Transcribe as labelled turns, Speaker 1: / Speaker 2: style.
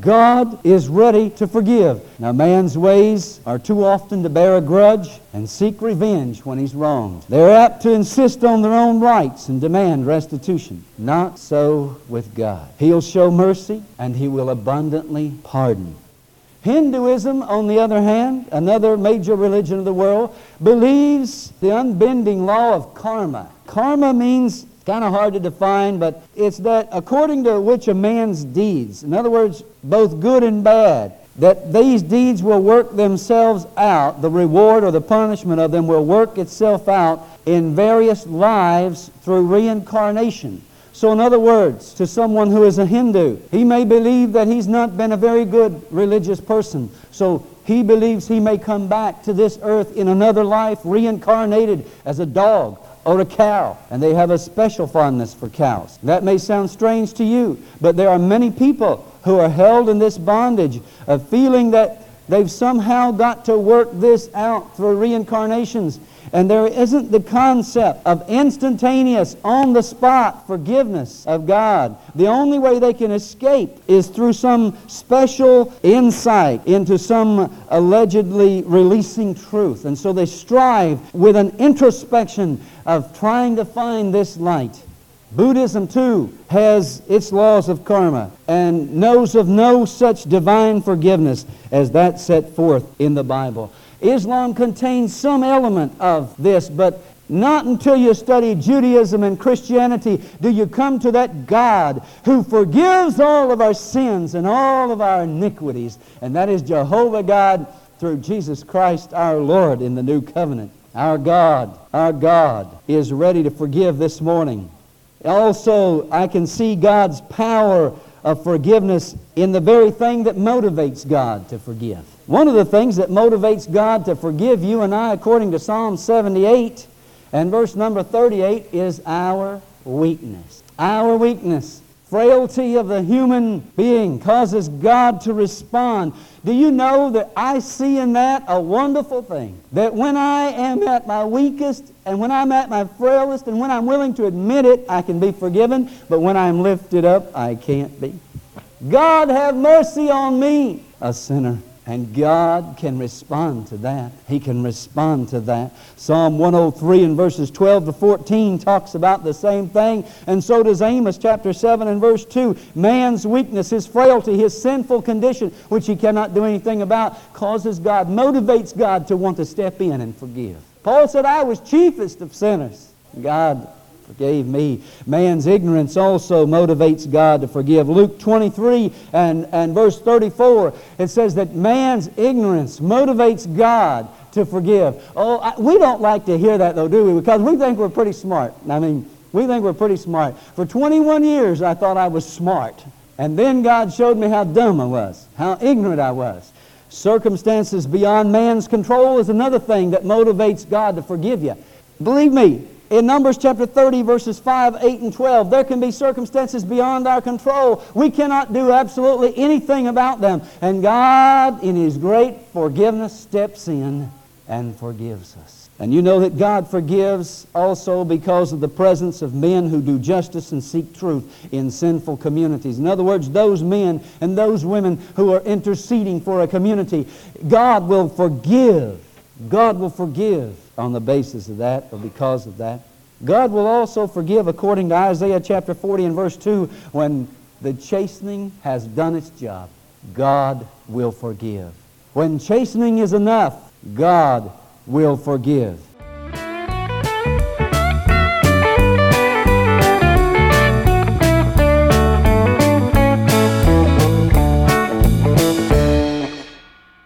Speaker 1: God is ready to forgive. Now, man's ways are too often to bear a grudge and seek revenge when he's wronged. They're apt to insist on their own rights and demand restitution. Not so with God. He'll show mercy and he will abundantly pardon. Hinduism, on the other hand, another major religion of the world, believes the unbending law of karma. Karma means kind of hard to define, but it's that according to which a man's deeds, in other words, both good and bad, that these deeds will work themselves out, the reward or the punishment of them will work itself out in various lives through reincarnation. So, in other words, to someone who is a Hindu, he may believe that he's not been a very good religious person. So, he believes he may come back to this earth in another life, reincarnated as a dog or a cow, and they have a special fondness for cows. That may sound strange to you, but there are many people who are held in this bondage of feeling that they've somehow got to work this out through reincarnations and there isn't the concept of instantaneous, on the spot forgiveness of God. The only way they can escape is through some special insight into some allegedly releasing truth. And so they strive with an introspection of trying to find this light. Buddhism, too, has its laws of karma and knows of no such divine forgiveness as that set forth in the Bible. Islam contains some element of this, but not until you study Judaism and Christianity do you come to that God who forgives all of our sins and all of our iniquities. And that is Jehovah God through Jesus Christ our Lord in the new covenant. Our God, our God is ready to forgive this morning. Also, I can see God's power of forgiveness in the very thing that motivates God to forgive. One of the things that motivates God to forgive you and I, according to Psalm 78 and verse number 38, is our weakness. Our weakness. Frailty of the human being causes God to respond. Do you know that I see in that a wonderful thing? That when I am at my weakest and when I'm at my frailest and when I'm willing to admit it, I can be forgiven, but when I'm lifted up, I can't be. God have mercy on me, a sinner. And God can respond to that. He can respond to that. Psalm 103 and verses 12 to 14 talks about the same thing. And so does Amos chapter 7 and verse 2. Man's weakness, his frailty, his sinful condition, which he cannot do anything about, causes God, motivates God to want to step in and forgive. Paul said, I was chiefest of sinners. God forgave me. Man's ignorance also motivates God to forgive. Luke 23 and, and verse 34, it says that man's ignorance motivates God to forgive. Oh, I, we don't like to hear that though, do we? Because we think we're pretty smart. I mean, we think we're pretty smart. For 21 years, I thought I was smart. And then God showed me how dumb I was, how ignorant I was. Circumstances beyond man's control is another thing that motivates God to forgive you. Believe me, in Numbers chapter 30, verses 5, 8, and 12, there can be circumstances beyond our control. We cannot do absolutely anything about them. And God, in His great forgiveness, steps in and forgives us. And you know that God forgives also because of the presence of men who do justice and seek truth in sinful communities. In other words, those men and those women who are interceding for a community, God will forgive. God will forgive on the basis of that or because of that. God will also forgive according to Isaiah chapter 40 and verse 2 when the chastening has done its job. God will forgive. When chastening is enough, God will forgive.